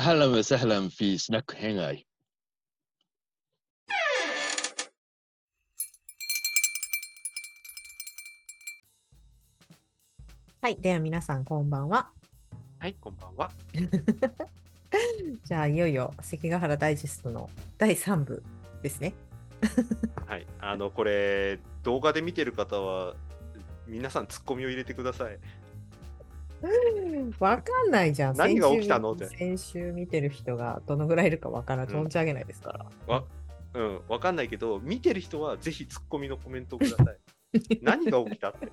أهلا وسهلا في سناك هنغاي はい。では皆さん、こんばんは。はい、こんばんは。じゃあ、いよいよ関ヶ原ダイジェストの第3部ですね。はい、あの、これ、動画で見てる方は、皆さんツッコミを入れてください。 わかんないじゃん。何が起きたの？って先週見てる人がどのぐらいいるかわからん存じ上げないですから。わ、うん、わかんないけど、見てる人はぜひツッコミのコメントをください。何が起きたって。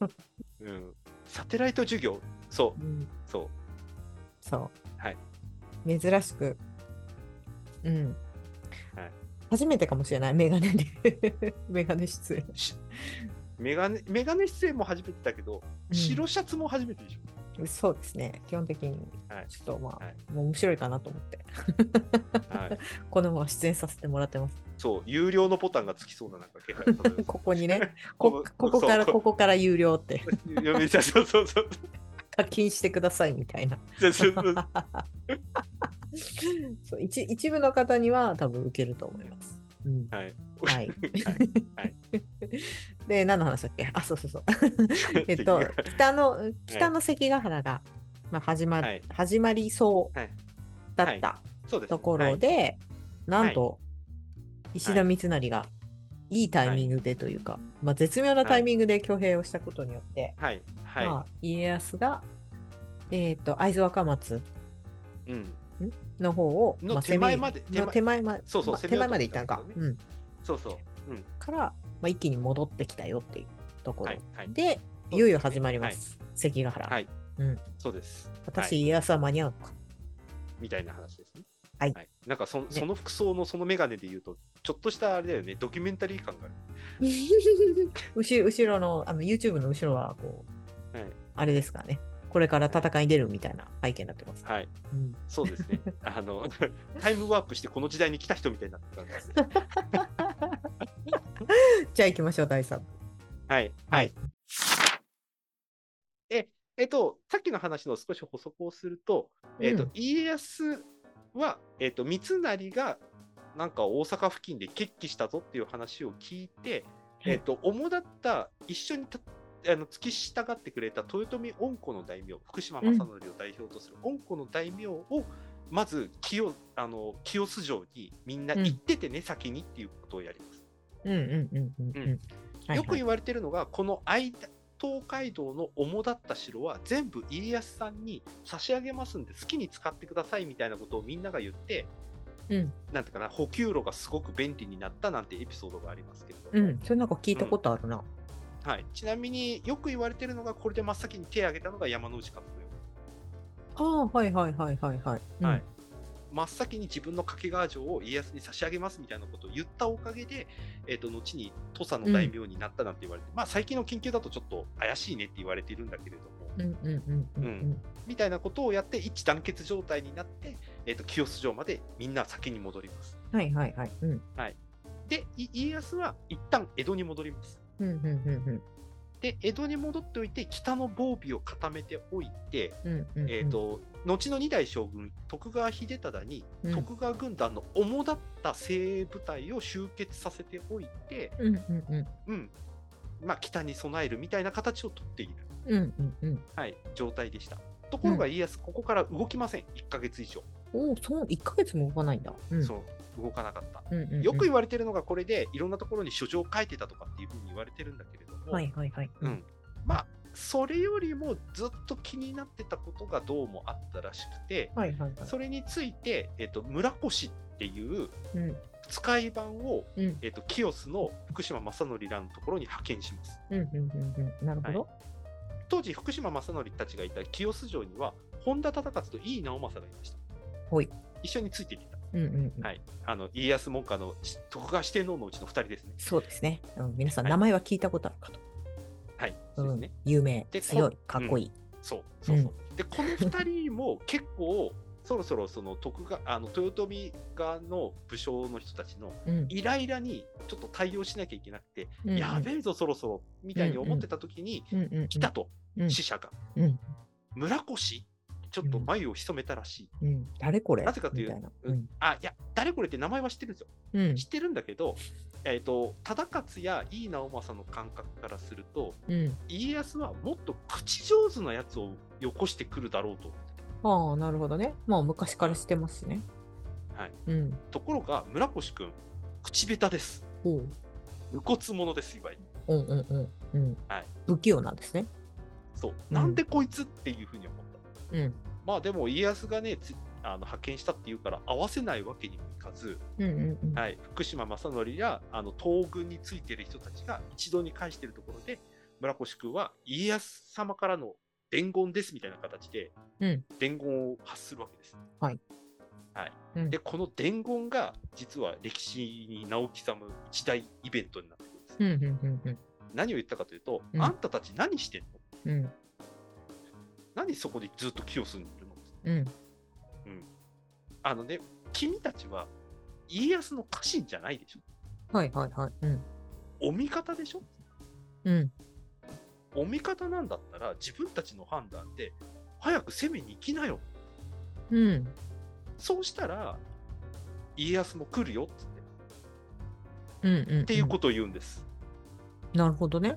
うん、サテライト授業、そう、うん、そう。そう。はい。珍しく。うん。はい初めてかもしれない。メガネで。メガネ出演。しメガネ、メガネ出演も初めてだけど、うん白シャツも初めてでしょ。そうですね。基本的に、はいちょっとまあ、はいもう面白いかなと思って、はい、このまま出演させてもらってます。そう、有料のボタンがつきそうななんか気ここにね、ここここから、ここから有料って、そうそうそう。課金してくださいみたいな。そう一一部の方には多分受けると思います。うん、はい。はい。はい で、何の話だっけ？あ、そうそうそう。えっと、北の、北の関ヶ原が、まあ、始ま、はい始まりそうはいだった。ところで、なんと、石田三成がいいタイミングでというか、まあ、絶妙なタイミングで挙兵をしたことによって、はい。はい。まあ、家康が、えっ、と、会津若松うん。の方を、のまあ、手前まで手前まで、そうそう手前まで行ったんかうん。そうそう。うん。から、まあ、一気に戻ってきたよっていうところ。はい。はい。で、いよいよ始まります。関ヶ原。はい。うん。そうです。私、はい家康は間に合うのか。みたいな話ですね。はいなんかそ、その服装のそのメガネで言うと、ちょっとしたあれだよね、ドキュメンタリー感がある。後ろ後ろのあの YouTube の後ろはこうはい。あれですかねこれから戦いに出るみたいな背景になってます、はい。うんそうですね。あの、タイムワープしてこの時代に来た人みたいになってたんですね。じゃあ行きましょう第3部はい。はい。え、えっと、さっきの話の少し補足をすると、えっと、うん家康は、えっと、三成が、なんか大阪付近で決起したぞっていう話を聞いて、はいえっと、主だった、一緒にたあの付き従ってくれた豊臣恩子の大名、福島正則を代表とする恩子の大名を、まず清あの清洲城にみんな行っててね、先にっていうことをやります。よく言われてるのが、この間東海道の主だった城は全部家康さんに差し上げますんで好きに使ってくださいみたいなことをみんなが言って、うん。なんていうかな補給路がすごく便利になったなんてエピソードがありますけれど。も、うん。それなんか聞いたことあるな、はい、ちなみによく言われてるのがこれで真っ先に手を挙げたのが山之内勝豊ああはいはいはいはいはい、うん。はい真っ先に自分の掛川城を家康に差し上げますみたいなことを言ったおかげで、えー、と後に土佐の大名になったなんて言われて、まあ最近の研究だとちょっと怪しいねって言われているんだけれども、うんうんうんうんうんみたいなことをやって一致団結状態になって、えー、と清洲城までみんな先に戻ります。はいはいはい。うん。で、い家康は一旦江戸に戻ります。うんうんうんで、江戸に戻っておいて、北の防備を固めておいて、うんうんうん。えー、と後の二代将軍、徳川秀忠に、うん。徳川軍団の主だった精鋭部隊を集結させておいて、うんうんうん。うん。まあ、北に備えるみたいな形をとっている、うんうんうん。はい、状態でした。ところが家康、ここから動きません、1ヶ月以上。おおそう1ヶ月も動かないんだ、うん、そう動かなかった。うんうんうん。よく言われてるのがこれでいろんなところに書状を書いてたとかっていうふうに言われてるんだけれども、はいはいはい。うん、まあそれよりもずっと気になってたことがどうもあったらしくてはいはいはい。それについて、えっと村越っていううん。使い番を、うん。えっと清須の福島正則らのところに派遣します。うんうんうんうん。なるほど、当時福島正則たちがいた清須城には本田忠勝と井伊直政がいました。ほい。一緒についていってた、うんうんうん。はい、あの家康門下の徳川四天王のうちの2人ですね。そうですね、うん、皆さんはい名前は聞いたことあるかと、はい。うん。そうですね、有名で強いこかっこいい、そうそうそう。で、この2人も結構、そろそろその徳川あの豊臣側の武将の人たちのうん。イライラにちょっと対応しなきゃいけなくて、うんうん。やべえぞ、そろそろみたいに思ってた時に、うんうんうん。来たと、うん。死者が。うん。村越ちょっと眉を潜めたらしい。うん。誰これ？なぜかというみたいな。うんあ、いや、誰これって名前は知ってるんですよ。うん。知ってるんだけど、えっ、と、忠勝や井伊直政の感覚からすると、うん。家康はもっと口上手なやつをよこしてくるだろうと。ああ、なるほどね。まあ、昔からしてますしね。はい。うん。ところが、村越くん、口下手です。おう。無骨者です、いわゆる。うんうんうん。うん。はい。不器用なんですね。そう。うんなんでこいつっていうふうに思った。うん。まあでも家康がね、つあの派遣したっていうから合わせないわけにもいかず、うんうんうん。はい、福島正則やあの東軍についてる人たちが一堂に会しているところで、村越君は家康様からの伝言ですみたいな形で、うん伝言を発するわけです。はい。はいうんで、この伝言が実は歴史に名を刻む一大イベントになってくるんです。うんうんうん何を言ったかというと、うんあんたたち何してんの？うん。うん。何そこでずっと気を済んでるのうん。あのね、君たちは家康の家臣じゃないでしょはいはいはい。うん。お味方でしょうん。お味方なんだったら自分たちの判断で早く攻めに行きなよ。うん。そうしたら家康も来るよっつってうんうんうん。っていうことを言うんです。なるほどね。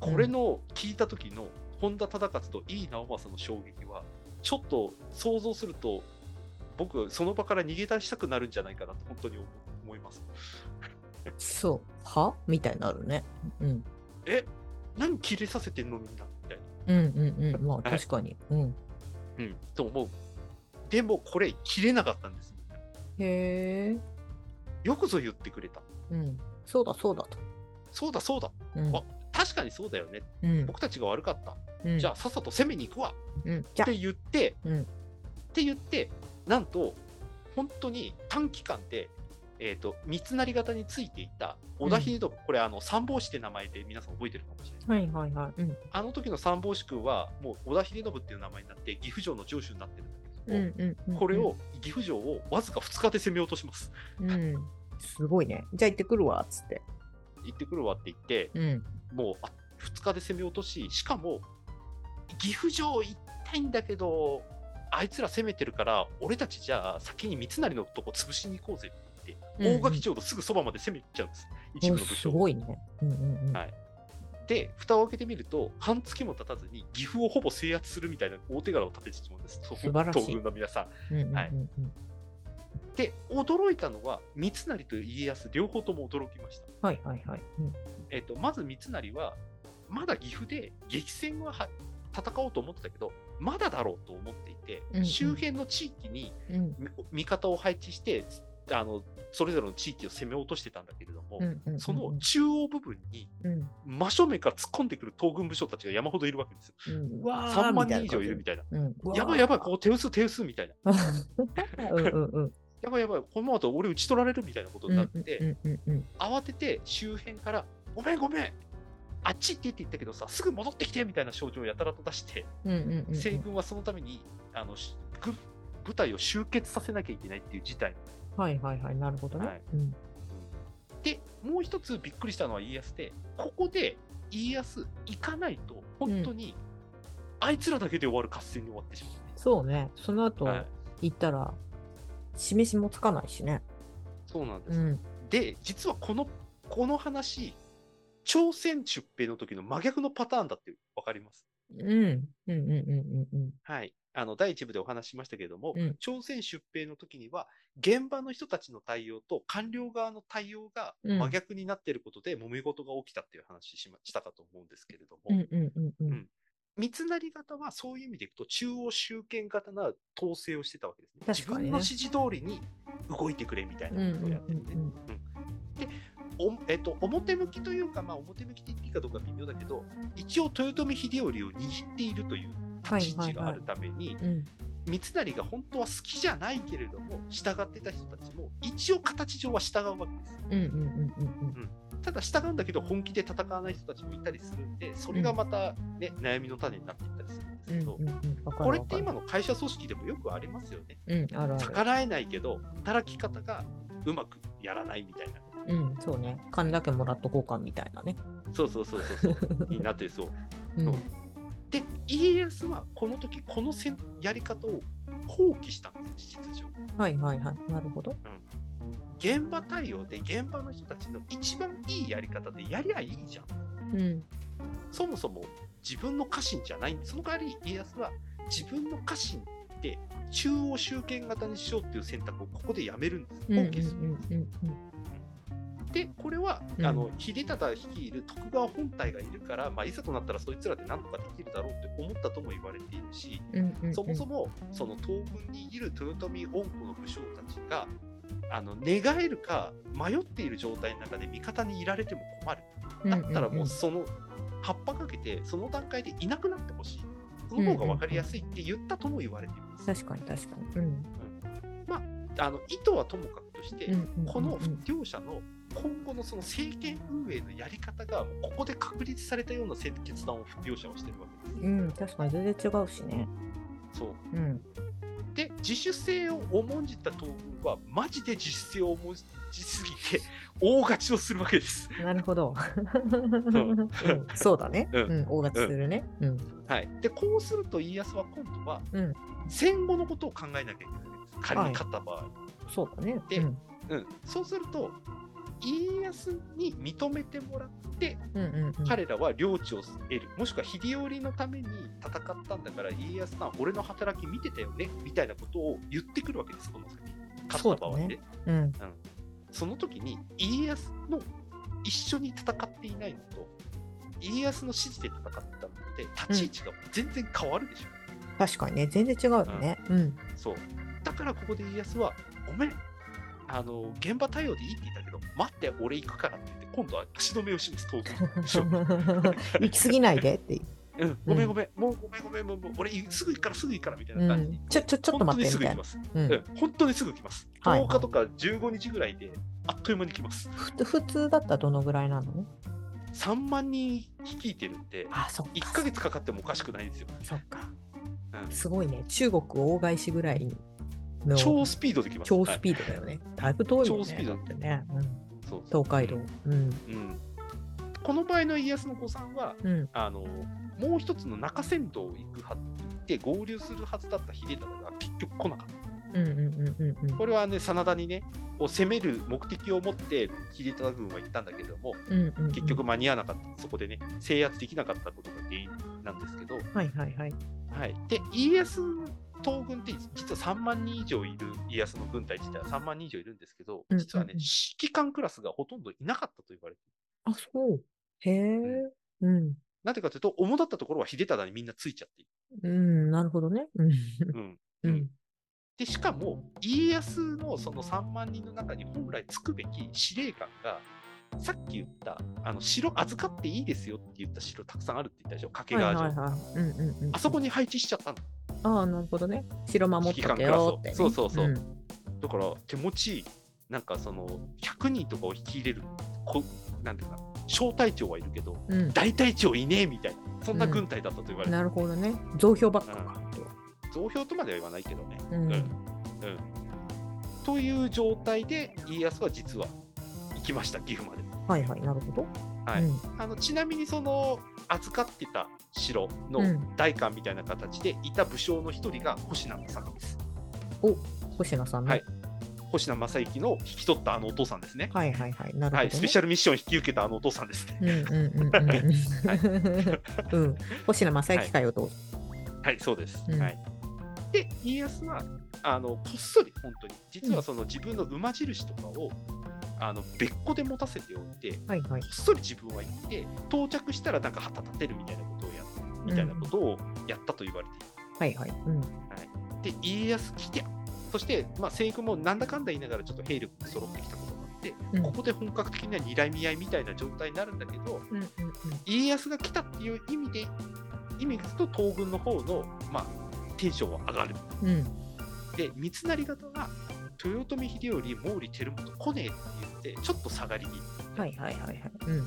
これの聞いた時の本田忠勝と井伊直政の衝撃はちょっと想像すると僕その場から逃げ出したくなるんじゃないかなと本当に思思います。そう。は？みたいになるね。うん。え？何切れさせてんのみんな？みたいな。うんうんうん。まあはい確かに。うん。うん、と思う。でもこれ切れなかったんです。へえ。よくぞ言ってくれた。うん。そうだそうだと。そうだそうだ。うん。あ確かにそうだよね。うん。僕たちが悪かった。うんじゃあさっさと攻めに行くわうん。って言って、うんって言って、なんと本当に短期間で、えー、と三成型についていた織田秀信、これあの三法師って名前で皆さん覚えてるかもしれない。はいはいはい。うん。あの時の三法師君はもう織田秀信っていう名前になって岐阜城の城主になってるんだけうんども、うんうん。これを岐阜城をわずか2日で攻め落とします。うん。すごいね。じゃあ行ってくるわ、つって。行ってくるわって言って、うん。もうあ2日で攻め落とし、しかも岐阜城行きたいんだけど、あいつら攻めてるから、俺たちじゃあ先に三成のとこ潰しに行こうぜってうん言って、大垣城のすぐそばまで攻めちゃうんです、一部の武す将。ごいね。うんうんうん。はいで、蓋を開けてみると、半月も経たずに岐阜をほぼ制圧するみたいな大手柄を立ててしまうんです、素晴らしい東軍の皆さん。うんうんうんはいで、驚いたのは、三成と家康、両方とも驚きました。はいはいはい。うんえっとまず三成は、まだ岐阜で激戦はは戦おうと思ってたけど、まだだろうと思っていて、うんうん。周辺の地域にうん。み味方を配置してあの、それぞれの地域を攻め落としてたんだけれども、うんうんうんうん。その中央部分にうん。真正面から突っ込んでくる東軍武将たちが山ほどいるわけですよ。うん。うわー3万人以上いるみたいな。うん。やばいやばい、ここ手薄手薄みたいな。やばいやばい、このままだと俺打ち取られるみたいなことになって、慌てて周辺から、ごめんごめん、あっち行ってって言ったけどさ、すぐ戻ってきてみたいな症状をやたらと出して、西軍はそのためにあの部隊を集結させなきゃいけないっていう事態。はいはいはい、なるほどね。はいうんで、もう一つびっくりしたのは家康で、ここで家康行かないと、本当に、あいつらだけで終わる合戦に終わってしまそうね、その後行ったら、示しもつかないしね。そうなんです。うん。で、実はこのこの話、朝鮮出兵の時の真逆のパターンだって分かります？うん。うんうんうんうんうん。はい。あの第一部でお話ししましたけれども、うん朝鮮出兵の時には、現場の人たちの対応と官僚側の対応がうん真逆になっていることで、揉め事が起きたっていう話しましたかと思うんですけれども、うんうんうんううんん。三成型はそういう意味でいくと、中央集権型な統制をしてたわけですね。ね分の指示通りに動いてくれみたいなことをやってるね。うんうんおえっと、表向きというか、まあ、表向きで言っていいかどうか微妙だけど、一応、豊臣秀頼を握っているという立ち位置があるために、うん三成が本当は好きじゃないけれども、従ってた人たちも、一応、形上は従うわけです。うんうんうんうんただ、従うんだけど、本気で戦わない人たちもいたりするんで、それがまた、ね悩みの種になっていったりするんですけど、うんうんうんこれって今の会社組織でもよくありますよね。うん、あるある。逆らえないけど、働き方がうまくやらないみたいな。うん、そうね。金だけもらっとこうかみたいなね。そうそうそうそうそう。になってそう。うんで家康はこの時このせんやり方を放棄したんです事実上。はいはいはい。なるほど。現場対応で現場の人たちの一番いいやり方でやりゃいいじゃん。うん。そもそも自分の家臣じゃないんでその代わり家康は自分の家臣で中央集権型にしようっていう選択をここでやめるんです。うんうん放棄する。うんうんでこれは、うんあの秀忠率いる徳川本体がいるから、まあ、いざとなったらそいつらで何とかできるだろうって思ったとも言われているし、うんうんうん。そもそもその東軍にいる豊臣恩子の武将たちがあの寝返るか迷っている状態の中で味方にいられても困る。だったらもうその葉っぱかけてその段階でいなくなってほしい。その方が分かりやすいって言ったとも言われています。確かに確かに。うん。あの意図はともかくとして、この両者の今後のその政権運営のやり方がここで確立されたような決断を両者はしてるわけです。うん、確かに全然違うしね。そううん。で自主性を重んじた東軍はマジで自主性を重んじすぎて 大勝ちをするわけです。なるほど。うんそうだね。ううんん、大勝ちするね。うん。はい、でこうすると家康は今度は、うん戦後のことを考えなきゃいけないです仮に勝った場合。そうだね。でうんうん、そうすると家康に認めてもらってうんうんうん。彼らは領地を得る、もしくは秀頼のために戦ったんだから家康さん俺の働き見てたよねみたいなことを言ってくるわけですこの先。勝った場合でそうだね。そ,、の時に家康の一緒に戦っていないのと家康の指示で戦ったので立ち位置が全然変わるでしょ、確かにね、全然違うよね。うん。そう。だからここで家康はごめんあの現場対応でいいって言ったけど待って俺行くからって言って今度は足止めをします東軍 行き過ぎないでっていう。うん、ごめんごめん、もうごめんごめん、もう俺すぐ行くからすぐ行くからみたいな感じに、うん。ちょ、ちょ、ちょっと待ってすぐ行きます。うん、本当にすぐ来ます。はい10日とか15日ぐらいで、あっという間に来ます。ふ普通だったらどのぐらいなの？3万人率いてるんで、あ、そっか。1ヶ月かかってもおかしくないんですよ。そっか。うんすごいね。中国大返しぐらいの超スピードで来ます。超スピードだよね。だいぶ遠いよね。超スピードだってね。そう東海道。うん。うん。この場合の家康の誤算は、うん。あのもう一つの中山道を行くはって合流するはずだった秀忠が結局来なかった。うんうんうんうんうん。これはね、真田にね、こう攻める目的を持って秀忠軍は行ったんだけれども、結局間に合わなかった、そこでね、制圧できなかったことが原因なんですけど、はいはいはい。はい、で家康東軍って実は3万人以上いる家康の軍隊自体は3万人以上いるんですけど、うん実はね、指揮官クラスがほとんどいなかったと言われている。あ、そう。へえ。うん。なぜかというと、主だったところは秀忠にみんなついちゃっていうん、なるほどね。うん。る。うん うん。でしかも、家康のその3万人の中に本来つくべき司令官が、さっき言った、あの城預かっていいですよって言った城たくさんあるって言ったでしょ、掛はい川城。あそこに配置しちゃったの。ああ、なるほどね。城守っとけよって、ね。そうそうそううんだから手持ち、なんかその100人とかを率いれる、こなんていうか、小隊長はいるけど、うん。大隊長いねえみたいな、そんな軍隊だったと言われてる、なるほどね。増票ばっかか。増票とまでは言わないけどね。うん。うんという状態で、家康は実は行きました、岐阜まで。はいはい、なるほど。はいうんあのちなみに、その預かってた城のうん代官みたいな形でいた武将の一人が星名正樹です。お、星名さんね。はい星名正幸の引き取ったあのお父さんですね。はいはいはい。なるほど、ね。はい、スペシャルミッションを引き受けたあのお父さんですね。うんうんうんうん。うん。星名正幸かよと。はい、そうです。うんはい、で、家康はあのこっそり、本当に、実はその自分の馬印とかを、あの別個で持たせておいて、はいはいこ。っそり自分は行って、到着したらなんか旗立てるみたいなことをやるみたいなことをやったと言われている。はいはい。うん。で、家康来て、そして、まあ、西軍もなんだかんだ言いながらちょっと兵力が揃ってきたことがあって、うんここで本格的な睨み合いみたいな状態になるんだけど、うんうん家康が来たっていう意味で、意味ですと東軍の方の、まあ、テンションは上がる。うん。うん。で、三成方は、豊臣秀頼、毛利輝元来ねえって言って、ちょっと下がりに、はいはいはいはい。うん。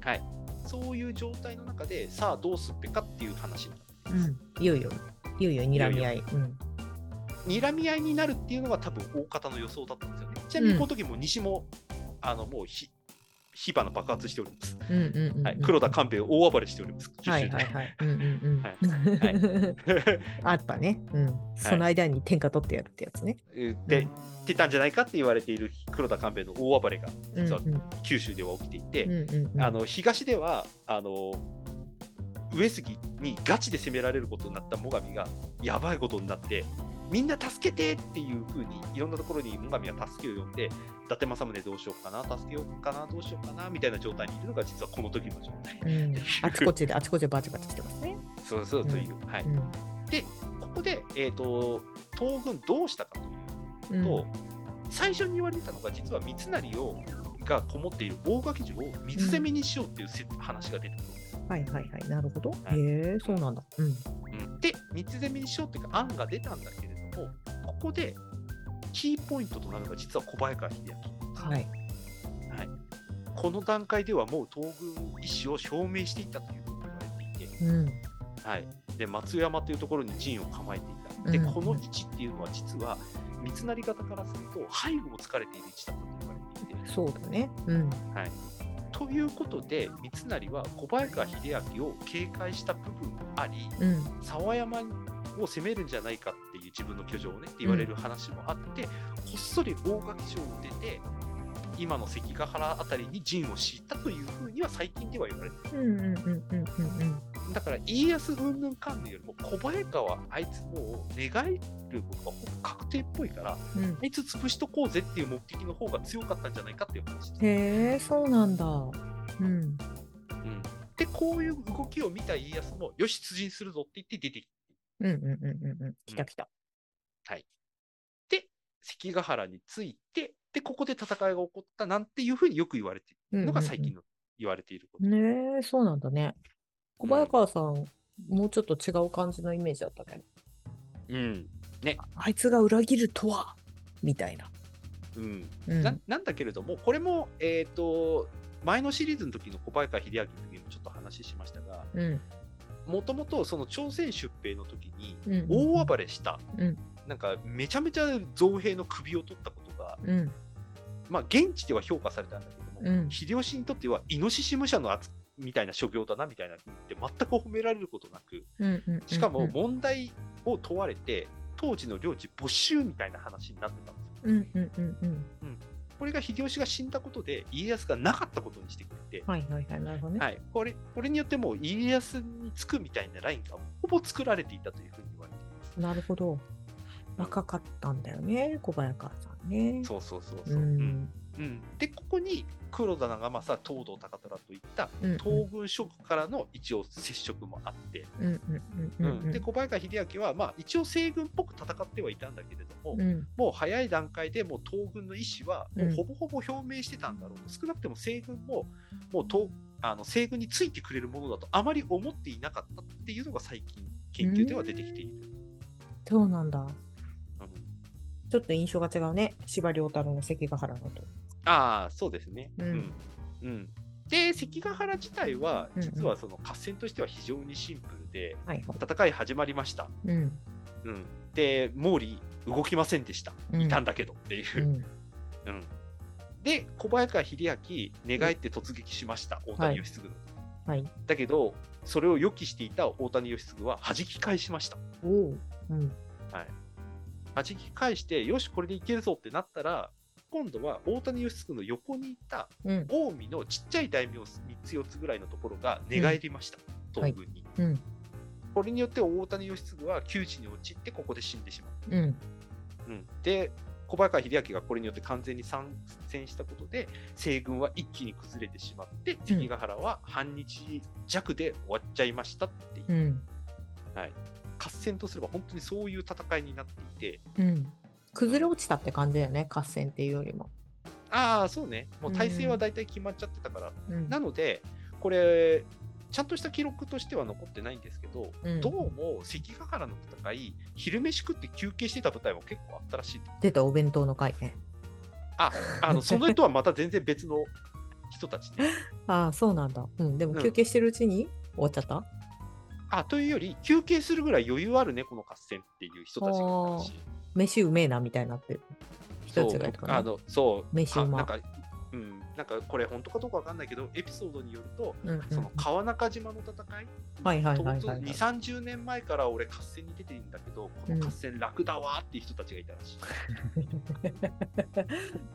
はい、そういう状態の中で、さあどうすっぺかっていう話になるうん。いよいよ。いよいよ睨み合い。うん。睨み合いになるっていうのが多分大方の予想だったんですよね。ちなみにこの時も西も、あのもうひ火花爆発しております。黒田官兵衛大暴れしております。はいはいはい。あったね。うん。その間に天下取ってやるってやつね。で、出たんじゃないかって言われている黒田官兵衛の大暴れがうん実は九州では起きていて。あの東ではあの上杉にガチで攻められることになった最上がやばいことになってみんな助けてっていう風にいろんなところに最上は助けを呼んで伊達政宗どうしようかな助けようかなどうしようかなみたいな状態にいるのが実はこの時の状態。うん、あちこちであちこちでバチバチしてますね。そうそうという、はい、うんでここで、えー、と東軍どうしたかといううんと、最初に言われてたのが実は三成をがこもっている大垣城を水攻めにしようっていうせ、話が出てくるんです。はいはいはい。なるほど。はいへえ、そうなんだ。うん。うんで水攻めにしようっていうか案が出たんだけここでキーポイントとなるのが実は小早川秀明、はい。はい、この段階ではもう東軍意思を表明していたというふうに言われていて、うん。はい、で松山というところに陣を構えていたで、うんこの位置っていうのは実は三成方からすると背後を突かれている位置だったと言われていてそうだね。うん。はい、ということで三成は小早川秀明を警戒した部分もありうん。沢山を攻めるんじゃないかっていう自分の居城をねって言われる話もあって、こっそり大垣城を出て今の関ヶ原あたりに陣を敷いたというふうには最近では言われているうんうんうんうんうんうん。だから家康云々関連よりも小早川あいつもう寝返ることが確定っぽいからうんあいつ潰しとこうぜっていう目的の方が強かったんじゃないかっていう話です。へえ、そうなんだ。うん。うん、でこういう動きを見た家康もよし出陣するぞって言って出てきてうんうんうんうんうん。来た来た。で関ヶ原についてでここで戦いが起こったなんていうふうによく言われているのが最近の言われていること。ねえ、そうなんだね。小早川さん、もうちょっと違う感じのイメージだったね。うんあいつが裏切るとは？みたいな。うんうん。ななんだけれども、これも、えっ、と、前のシリーズの時の小早川秀明の時にもちょっと話しましたが、うん。もともとその朝鮮出兵の時にうん。大暴れした、うんなんかめちゃめちゃ造兵の首を取ったことが、うん。まあ現地では評価されたんだけども、うん秀吉にとってはイノシシ武者の扱みたいな所業だなみたいなって全く褒められることなく。しかも問題を問われて、当時の領地没収みたいな話になってたんですよ。うんうんうんうん。これが秀吉が死んだことで家康がなかったことにしてくれて、はいはいはい。なるほどね。はい、これこれによってもう家康につくみたいなラインがほぼ作られていたというふうに言われています。なるほど。若かったんだよね、小早川さんね。そうそうそうそうう。ん。うん。でここに黒田長政東堂高虎といったうん東軍諸国からの一応接触もあって、うんうんうんうんうん。で小早川秀明は、まあ、一応西軍っぽく戦ってはいたんだけれども、うん。もう早い段階でもう東軍の意思はもううん。ほぼほぼ表明してたんだろうと、少なくても西軍ももう東あの西軍についてくれるものだとあまり思っていなかったっていうのが最近研究では出てきている。そうなんだ。うんちょっと印象が違うね。司馬遼太郎の関ヶ原のと。ああそうですね。うんうんうんで関ヶ原自体はうんうん実はその合戦としては非常にシンプルで、はいはい。戦い始まりました。うん。うん、で毛利動きませんでした。うんいたんだけどっていうう。ん。うんで小早川秀明寝返って突撃しました、大谷義継の。はい。だけどそれを予期していた大谷義継は弾き返しました。おお。うん。はい、弾き返してよしこれでいけるぞってなったら今度は大谷義継の横にいたうん。近江のちっちゃい大名3つ4つぐらいのところが寝返りました、東軍に、うん。これによって大谷義継は窮地に陥ってここで死んでしまう。うん。うん、で小早川秀明がこれによって完全に参戦したことで西軍は一気に崩れてしまって関ヶ原は半日弱で終わっちゃいましたっていう、うん。合戦とすれば本当にそういう戦いになっていてうん。崩れ落ちたって感じだよね、合戦っていうよりも。ああそうねもう体制は大体決まっちゃってたから、うん。なのでこれちゃんとした記録としては残ってないんですけど、うんどうも関ヶ原の戦い昼飯食って休憩してた部隊も結構あったらしい出たお弁当の回ね。ああのその人はまた全然別の人たちで ああ、そうなんだ。うん。でもうん休憩してるうちに終わっちゃった？あというより、休憩するぐらい余裕あるね、この合戦っていう人たちがいたし、飯うめえなみたいになってる人たそうちがいたかな。あのそう。飯うまはなんかうん、なんかこれ本当かどうかわかんないけど、エピソードによると、うんうん。その川中島の戦い、はいはいはいはいはい。2、30年前から俺合戦に出てるんだけど、この合戦楽だわーっていう人たちがいたらし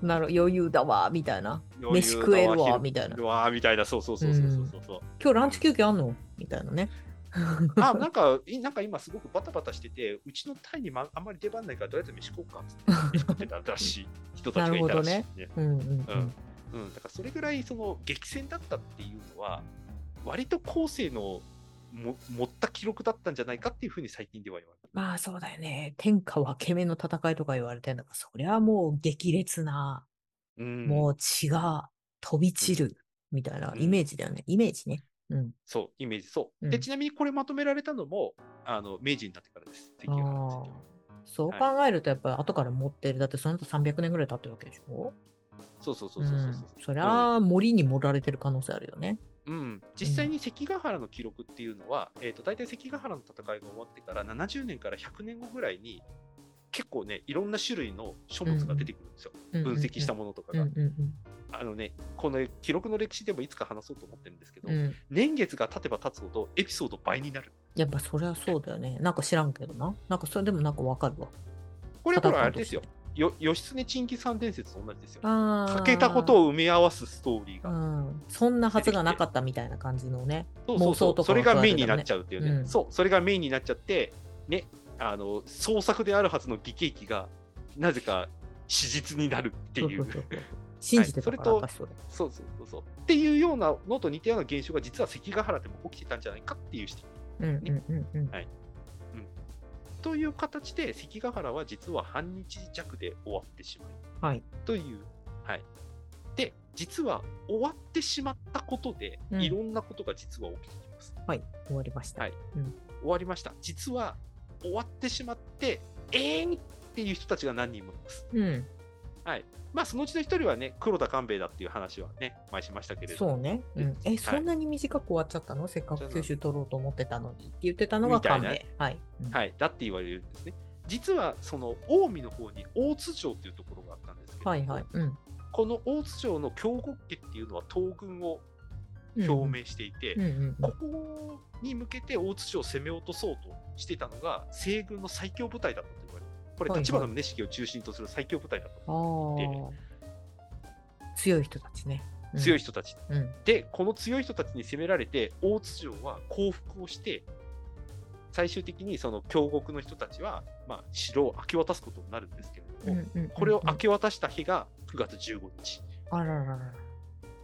い。なる余裕だわみたいな。飯食えるわだみたいな。わーみたいな、そうそうそうそうそうそう。今日ランチ休憩あんの？みたいなね。あ、なんか、いなんか今すごくバタバタしてて、うちのタイに、ま、あんまり出番ないから、とりあえず飯食おうかっつって、飯食ってたらしい 人たちがいたらしいね。うんうんうん。うん、だからそれぐらいその激戦だったっていうのは、割と後世のも持った記録だったんじゃないかっていうふうに最近では言われてまあそうだよね。天下分け目の戦いとか言われてんだから、そりゃもう激烈な、る。うんもう血が飛び散るみたいなイメージだよね。イメージね。うん。そう、イメージ、そう。うんで、ちなみにこれまとめられたのも、あの明治になってからです。関ヶ原そう考えると、やっぱり後から持ってる。だってその後300年ぐらい経ってるわけでしょ？そうそうそうそうそうそう。んそりゃあ森に盛られてる可能性あるよね。うん、実際に関ヶ原の記録っていうのは、えー、と大体関ヶ原の戦いが終わってから70年から100年後ぐらいに結構ねいろんな種類の書物が出てくるんですよ、うん分析したものとかが、うんうんあのねこの記録の歴史でもいつか話そうと思ってるんですけど、うん。うん。年月が経てば経つほどエピソード倍になるやっぱそりゃそうだよね。なんか知らんけどな。なんかそれでもなんかわかるわ。これはあれですよよ義経チンギス・ハン伝説と同じですよあ欠けたことを埋め合わすストーリーが、うん、そんなはずがなかったみたいな感じのね。そうそうそうそれがメインになっちゃうっていうね、うんそうそれがメインになっちゃってねあの創作であるはずの義経記がなぜか史実になるっていう。信じてたから、はいそれと私そうそうそうそう。っていうようなのと似たような現象が実は関ヶ原でも起きてたんじゃないかっていう指摘うんうん。という形で関ヶ原は実は半日弱で終わってしまう。はい。という。はい、で実は終わってしまったことで、うん。いろんなことが実は起きてきます。はい。終わりました。はい。うん。終わりました。実は終わってしまって、えーっていう人たちが何人もいます。うん。はい。まあ、そのうちの一人はね、黒田官兵衛だっていう話はね、前しましたけれどそうね。うん、え、そんなに短く終わっちゃったの、せっかく九州取ろうと思ってたのにって言ってたのがみたいな勘弁。はい。うんはい、だって言われるんですね。実は、その近江の方に大津城というところがあったんですけど、はいはい。うん。この大津城の京極家っていうのは東軍を表明していて、ここに向けて大津城を攻め落とそうとしてたのが西軍の最強部隊だったと言われる。これ、立花宗茂を中心とする最強部隊だったあと。あ。強い人たちね。うん強い人たち。うん。で、この強い人たちに攻められて、大津城は降伏をして、最終的にその京極の人たちは、まあ、城を明け渡すことになるんですけれども、これを明け渡した日が9月15日。あらららら。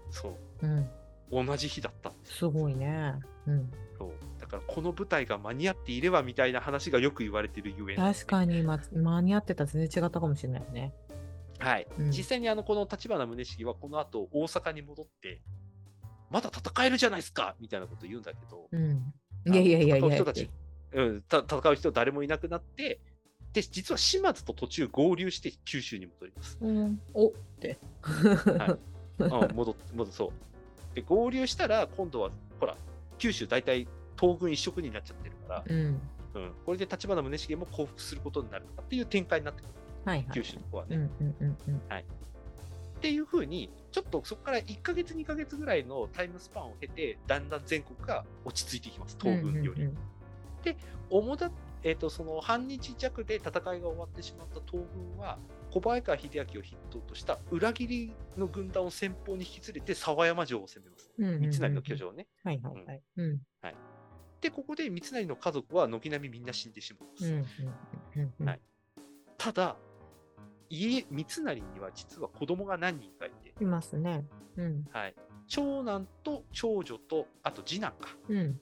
そう。うん。同じ日だったすすごいね。うん。そうだからこの舞台が間に合っていればみたいな話がよく言われてるゆえんです確かに、ま、間に合ってたら全然違ったかもしれないよね。はい、うん実際にあのこの立花宗茂はこの後大阪に戻ってまだ戦えるじゃないですかみたいなこと言うんだけど、うん。いやいやいやいや人たち、うん、た戦う人誰もいなくなってで実は島津と途中合流して九州に戻ります、うん。おって。はいうん、戻って戻そうで合流したら今度はほら九州大体東軍一色になっちゃってるから、うん。うん、これで立花宗茂も降伏することになるとかっていう展開になってくるはいはい。九州の方はね。うんうんうんうん。っていうふうに、ちょっとそこから1ヶ月、2ヶ月ぐらいのタイムスパンを経て、だんだん全国が落ち着いていきます、東軍より。うんうん主だえー、とその半日弱で戦いが終わってしまった東軍は、小早川秀明を筆頭とした裏切りの軍団を先方に引き連れて沢山城を攻めます。うんうんうんうん三成の居城ね。はいはいはい。うん。で、ここで三成の家族は軒並みみんな死んでしまうんです。うんうんうんうん。はいただ、家、三成には実は子供が何人かいて、いますね。うん。はい、長男と長女と、あと次男か。うん。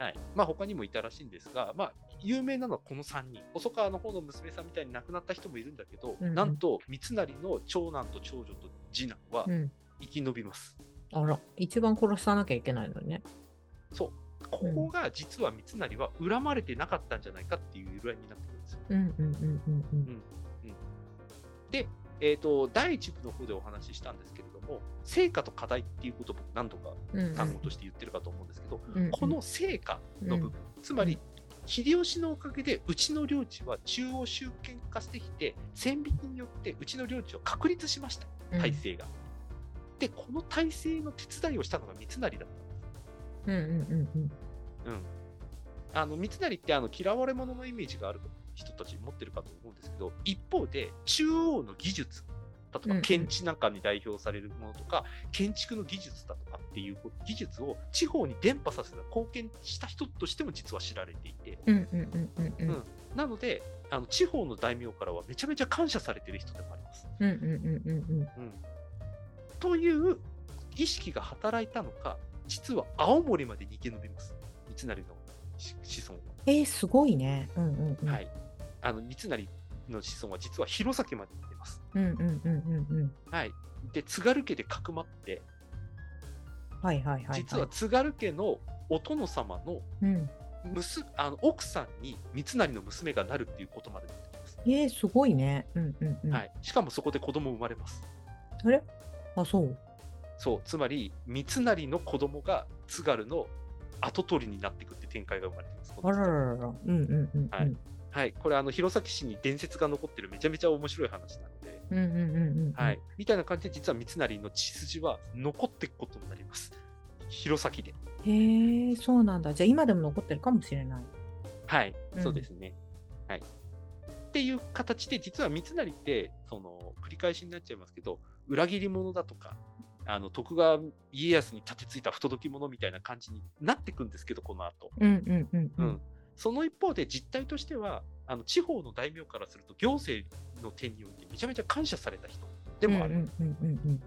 はい。まあ他にもいたらしいんですが、まあ有名なのはこの3人。細川の方の娘さんみたいに亡くなった人もいるんだけど、うんうんなんと三成の長男と長女と次男はうん。生き延びます。あら、一番殺さなきゃいけないのにね。そう。ここが実は三成は恨まれてなかったんじゃないかっていう由来になってくるんですよ。うんうんうんうんうん。で、えー、と第1部の方でお話ししたんですけれども、成果と課題っていうことを僕何度かうんうん単語として言ってるかと思うんですけど、うんうんこの成果の部分、つまり秀吉のおかげでうちの領地は中央集権化してきて線引きによってうちの領地を確立しました体制が。で、この体制の手伝いをしたのが三成だったんです。うんうんうんうん。うん、あの三成ってあの嫌われ者のイメージがある人たち持ってるかと思うんですけど一方で中央の技術例えば建地なんかに代表されるものとか、建築の技術だとかっていう技術を地方に伝播させた貢献した人としても実は知られていてなのであの地方の大名からはめちゃめちゃ感謝されてる人でもあります。という意識が働いたのか実は青森まで逃げ延びます三成の子子孫は。えー、すごいね。うんうんうん。はい、あの三成の子孫は実は弘前までます。うんうんうんうんうん。はい、で津軽家でかくまって、はいはいはい、はい。実は津軽家のお殿様のうん。娘あの奥さんに三成の娘がなるっていうことまで出てきます、えー、すごいね。うんうんうん。はい。しかもそこで子供生まれます。あれ？あ、そう？そうつまり三成の子供が津軽の跡取りになっていくって展開が生まれています。あらららら。うんうんうんうん。はいはい、これあの弘前市に伝説が残ってるめちゃめちゃ面白い話なので、うんうんうんうん。はい、。みたいな感じで実は三成の血筋は残っていくことになります。弘前で。へえ、そうなんだ。じゃあ今でも残ってるかもしれない。はい、うんそうですね。はい。っていう形で、実は三成って、その、繰り返しになっちゃいますけど、裏切り者だとか、あの徳川家康に立てついた不届き者みたいな感じになっていくんですけど、この後。うんうんうんううんん。その一方で、実態としては、あの地方の大名からすると、行政の点においてめちゃめちゃ感謝された人でもある。うんうんうんうんうん。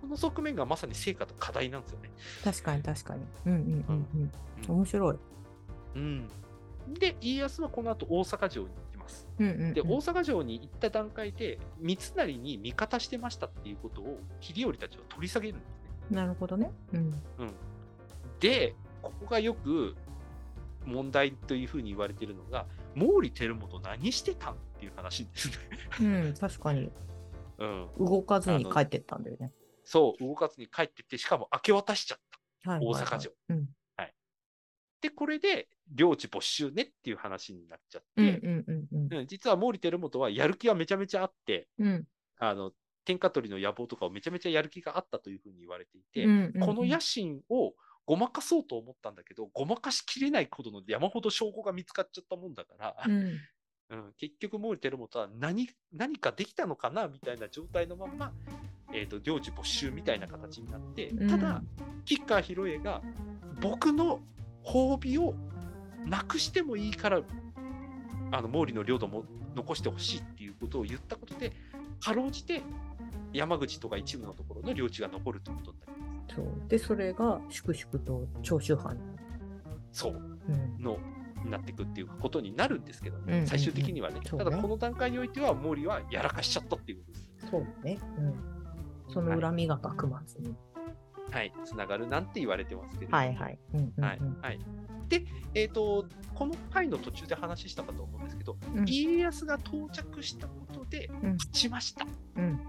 この側面がまさに成果と課題なんですよね。確かに確かに。うんうんうんうん。うん面白い。うん、で、家康はこの後大阪城に行きます。うんうんうん。で、大阪城に行った段階で、三成に味方してましたっていうことを、秀頼たちは取り下げるんですね。なるほどね。うん。うん、で、ここがよく問題というふうに言われているのが、毛利輝元何してたんっていう話ですね。うん、確かに。うん、動かずに帰ってったんだよね。そう、動かずに帰ってって、しかも明け渡しちゃった。はいはいはい大阪城。うん。で、これで領地没収ねっていう話になっちゃって、うんうんうんうん。うん実は毛利輝元はやる気はめちゃめちゃあって、うんあの天下取りの野望とかをめちゃめちゃやる気があったというふうに言われていて、うんうんうんこの野心をごまかそうと思ったんだけど、ごまかしきれないほどの山ほど証拠が見つかっちゃったもんだから、うん うん結局毛利輝元は何何かできたのかなみたいな状態のまんま、えー、と領地没収みたいな形になって、うんただ、吉川広家が僕の褒美をなくしてもいいからあの毛利の領土も残してほしいっていうことを言ったことでかろうじて山口とか一部のところの領地が残るということになります。そうでそれが粛々と長州藩そう。うん。のになっていくっていうことになるんですけどね、うん最終的にはね。そうね。ただこの段階においては毛利はやらかしちゃったっていうことです。そうね、うん、その恨みが幕末に。はい、つながるなんて言われてますけれども、はいはい、うんうんうん。はい。はい、で、えー、とこの回の途中で話したかと思うんですけど、うん。家康が到着したことでうん。勝ちました。うん。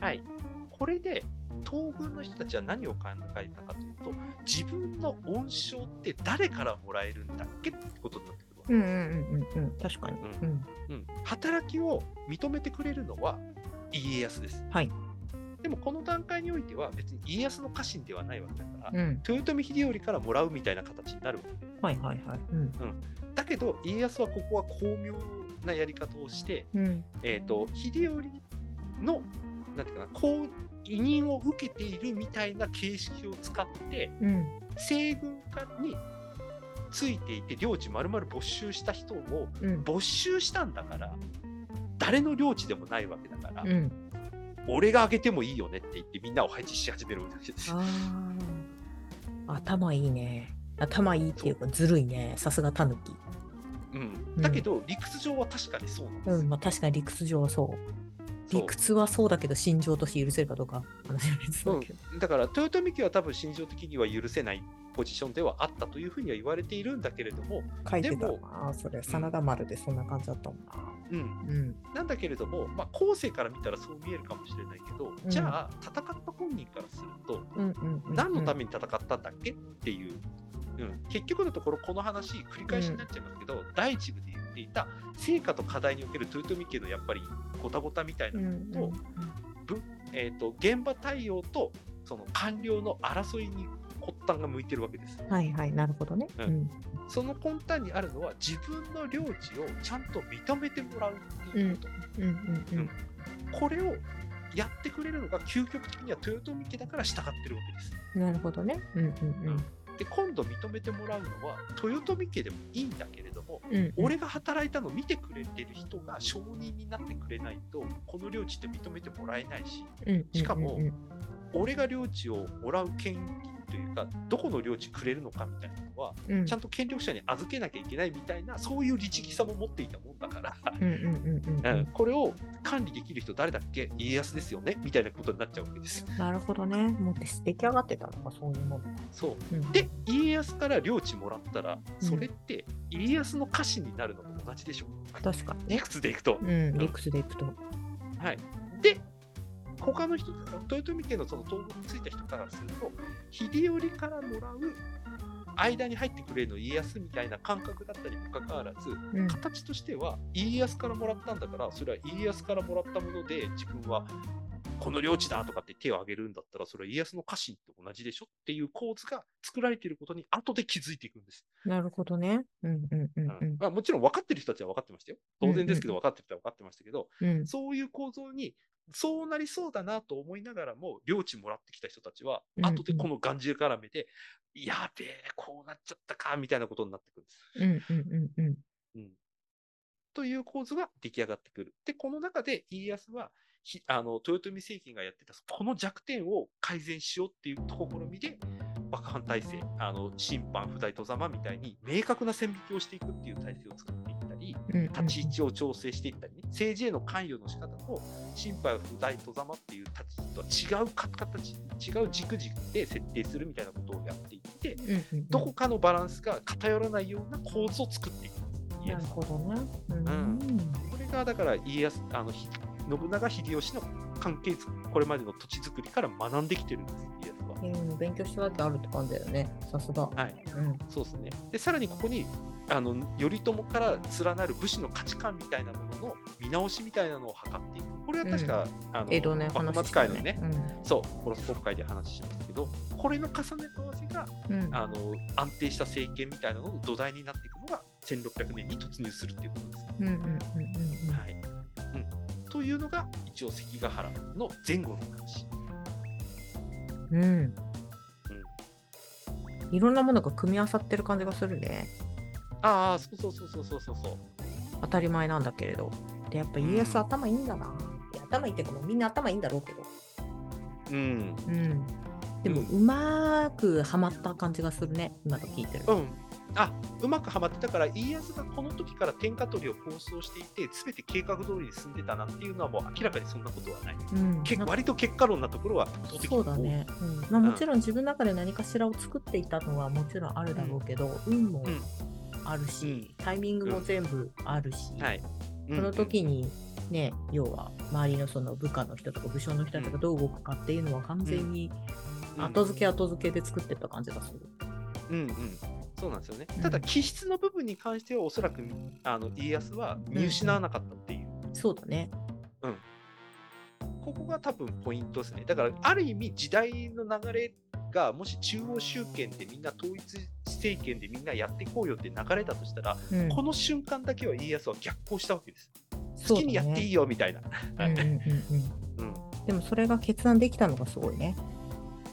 はい、これで東軍の人たちは何を考えたかというと自分の恩賞って誰からもらえるんだっけってことになってくるわけ。うんうんうんうんうん。確かに、ううん。うん、働きを認めてくれるのは家康です。はい。でもこの段階においては別に家康の家臣ではないわけだから、うん。豊臣秀頼からもらうみたいな形になるわけ。はいはいはい。うん。だけど家康はここは巧妙なやり方をして、うん。えー、と秀頼のなんていうかなこう委任を受けているみたいな形式を使ってうん。西軍下についていて領地丸々没収した人をうん。没収したんだから誰の領地でもないわけだから、うん。俺があげてもいいよねって言ってみんなを配置し始めるわけです。頭いいね。頭いいっていうかずるいね。さすがタヌキ。うん、だけど理屈上は確かにそうなんですよ。うん。まあ確かに理屈上はそう理屈はそうだけど心情として許せるかどうか話は別だけど、だから豊臣家は多分心情的には許せないポジションではあったというふうには言われているんだけれども、書いてたでもなそれ真田丸でそんな感じだったもんな。うん、うん。なんだけれども、まあ、後世から見たらそう見えるかもしれないけど、うん。じゃあ戦った本人からするとうんうんうん何のために戦ったんだっけ？っていう、うん、結局のところこの話繰り返しになっちゃいますけど、第一部で言っていた成果と課題における豊臣家のやっぱりごたごたみたいなうんのと、えー、と現場対応とその官僚の争いに発端が向いてるわけです。はいはい、なるほどね。ううんん。その根端にあるのは自分の領地をちゃんと認めてもらうっていうこと。うんうんうん。これをやってくれるのが究極的には豊臣家だから従ってるわけです。なるほどね。うんうんで今度認めてもらうのは豊臣家でもいいんだけれども、うん。俺が働いたのを見てくれてる人が承認になってくれないとこの領地って認めてもらえないししかも俺が領地をもらう権利というかどこの領地くれるのかみたいなのはうんちゃんと権力者に預けなきゃいけないみたいなそういう律儀さも持っていたもんだから、うんうんうんうんうんうん。これを管理できる人誰だっけ家康ですよねみたいなことになっちゃうわけです。なるほどね。もう出来上がってたのか、そういうもの。そううんで家康から領地もらったらうんそれって家康の家臣になるのと同じでしょ確かにね理。屈でいくと。うん、理屈でいくと。はい、で他の人豊臣家のその統合についた人からすると秀頼からもらう間に入ってくれるの家康みたいな感覚だったにもかかわらずうん。形としては家康からもらったんだからそれは家康からもらったもので自分はこの領地だとかって手を挙げるんだったらそれは家康の家臣と同じでしょっていう構図が作られていることに後で気づいていくんです。なるほどね。うんうんうんうんまあ、もちろん分かってる人たちは分かってましたよ。当然ですけどうん分かってる人は分かってましたけど、うん。うん。そういう構造にそうなりそうだなと思いながらも領地もらってきた人たちはうん後でこのがんじがらめで、やべえこうなっちゃったかみたいなことになってくるんです。うんうんうんうん。うん、という構図が出来上がってくる。でこの中で家康はひあの豊臣政権がやってたこの弱点を改善しようっていう試みで幕藩体制あの審判不代戸様みたいに明確な線引きをしていくっていう体制を作っていったり立ち位置を調整していったりね政治への関与の仕方も審判不代戸様っていう立ち位置とは違う形違う軸軸で設定するみたいなことをやっていってどこかのバランスが偏らないような構図を作っていくんです家なる康ほどね。うんんこれがだから家康あのひ信長秀吉の関係図これまでの土地作りから学んできてるんです家康は。うん、勉強しただけあるって感じだよね。さすが。はい、うん。そうですね。でさらにここにあの頼朝から連なる武士の価値観みたいなものの見直しみたいなのを図っていく。これは確か、あの江戸ね、幕末話した会のね、そう、コロス国会で話しましたけど、これの重ね合わせがうん。うん。あの安定した政権みたいなのの土台になっていくのが1600年に突入するっていうことです。うんうんうんうんうん。はいうん、というのが一応関ヶ原の前後の話。うん。いろんなものが組み合わさってる感じがするね。ああ、そうそうそうそうそうそうそう。当たり前なんだけれど。で、やっぱ家康頭いいんだな。いや頭いいっていうかもうみんな頭いいんだろうけど。うん。うん。でも、ううまくはまった感じがするね。今の聞いてる。うん。あうまくはまってたから、家康がこの時から天下取りを構想していて、すべて計画通りに進んでたなっていうのはもう明らかにそんなことはない。うん。けなんか割と結果論なところはそうだね。うんまあ、もちろん自分の中で何かしらを作っていたのはもちろんあるだろうけど、運もうんあるし、タイミングも全部あるし、はい。その時にね、要は周りのその部下の人とか武将の人たちがどう動くかっていうのは完全にうん後付け後付けで作ってった感じがする。うんうん、そうなんですよねうん。ただ、気質の部分に関しては、おそらくあの家康は見失わなかったっていう、そうだね。ここが多分ポイントですね。だから、ある意味、時代の流れが、もし中央集権でみんな統一政権でみんなやっていこうよって流れだとしたら、うん、この瞬間だけは家康は逆行したわけです。好きにやっていいよみたいな。でもそれが決断できたのがすごいね。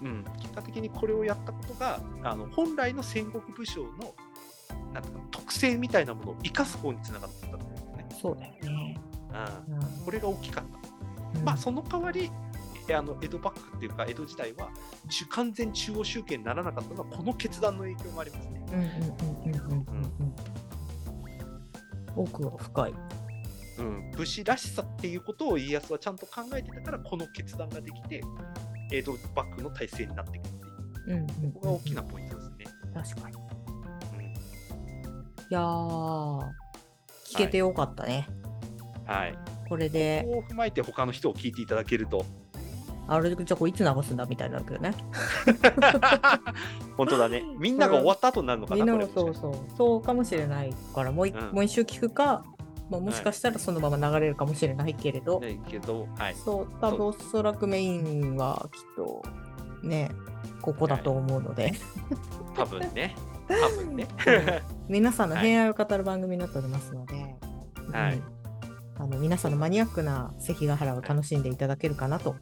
うん、結果的にこれをやったことがあの本来の戦国武将のなんか特性みたいなものを生かす方につながったんですよね。そうだよね。うんうんこれが大きかった。うんまあその代わりえあの江戸幕府っていうか江戸時代は中完全中央集権にならなかったのはこの決断の影響もありますね。奥は深い。うん、武士らしさっていうことを家康はちゃんと考えてたからこの決断ができて江戸幕府の体制になっていくっていううんうんここが大きなポイントですね。確かに。いうんやー、聞けてよかったね。はい、これで、ここを踏まえて他の人を聞いていただけるとあれ、じゃあこれいつ流すんだみたいになるけどね。本当だね。みんなが終わった後になるのかな、みんなそうそう。そうかもしれないから、もう一、うん。もう一周聞くか、まあ、もしかしたらそのまま流れるかもしれないけれど、ねけど、はい。そう、多分おそらくメインはきっとね、ここだと思うので、多分ね。多分ね。皆さんのはい偏愛を語る番組になっておりますので、はい。うん。あの皆さんのマニアックな関ヶ原を楽しんでいただけるかなと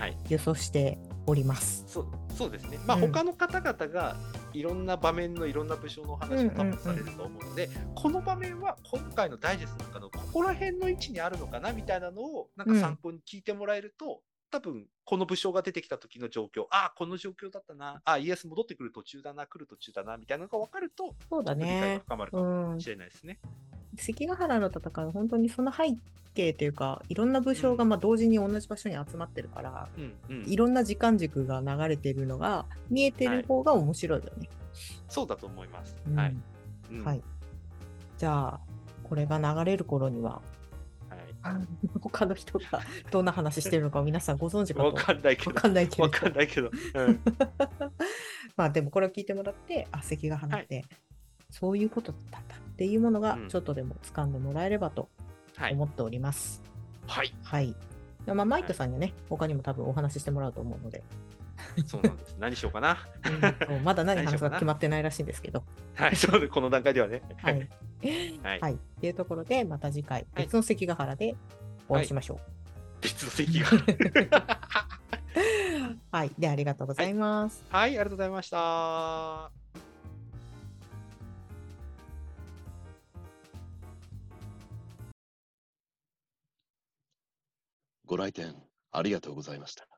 はい。予想しております。そうそうですね。まあ、うん他の方々がいろんな場面のいろんな武将のお話を多分されると思うので、この場面は今回のダイジェストの中のここら辺の位置にあるのかなみたいなのをなんか参考に聞いてもらえると、多分この武将が出てきた時の状況、ああ、この状況だったな、ああ、家康戻ってくる途中だな、来る途中だなみたいなのが分かると、そうだ理解がね。深まるかうんもし。れないですね。関ヶ原の戦いは本当にその背景というか、いろんな武将がまあ同時に同じ場所に集まってるから、うんうんいろんな時間軸が流れてるのが見えてる方が面白いよね。そうだと思います。うんはい。うんはい。じゃあ、これが流れる頃には、はい他の人がどんな話してるのか皆さんご存知かとわかんないけわど。かんないけれどわかんないけど。うん まあでもこれを聞いてもらって、あ、関ヶ原って、そういうことだったんだっていうものがうんちょっとでも掴んでもらえればとはい。思っております。はい。はい。まあ、マイクさんにはね、他にも多分お話ししてもらうと思うので、そうなんです。何しようかな。うんまだ何 話すか決まってないらしいんですけど、はい、そうで、この段階ではね。はい。はいはい。っていうところで、また次回、はい別の関ヶ原でお会いしましょう。別の席が。はい。で、ありがとうございます。はい、ありがとうございました。ご来店ありがとうございました。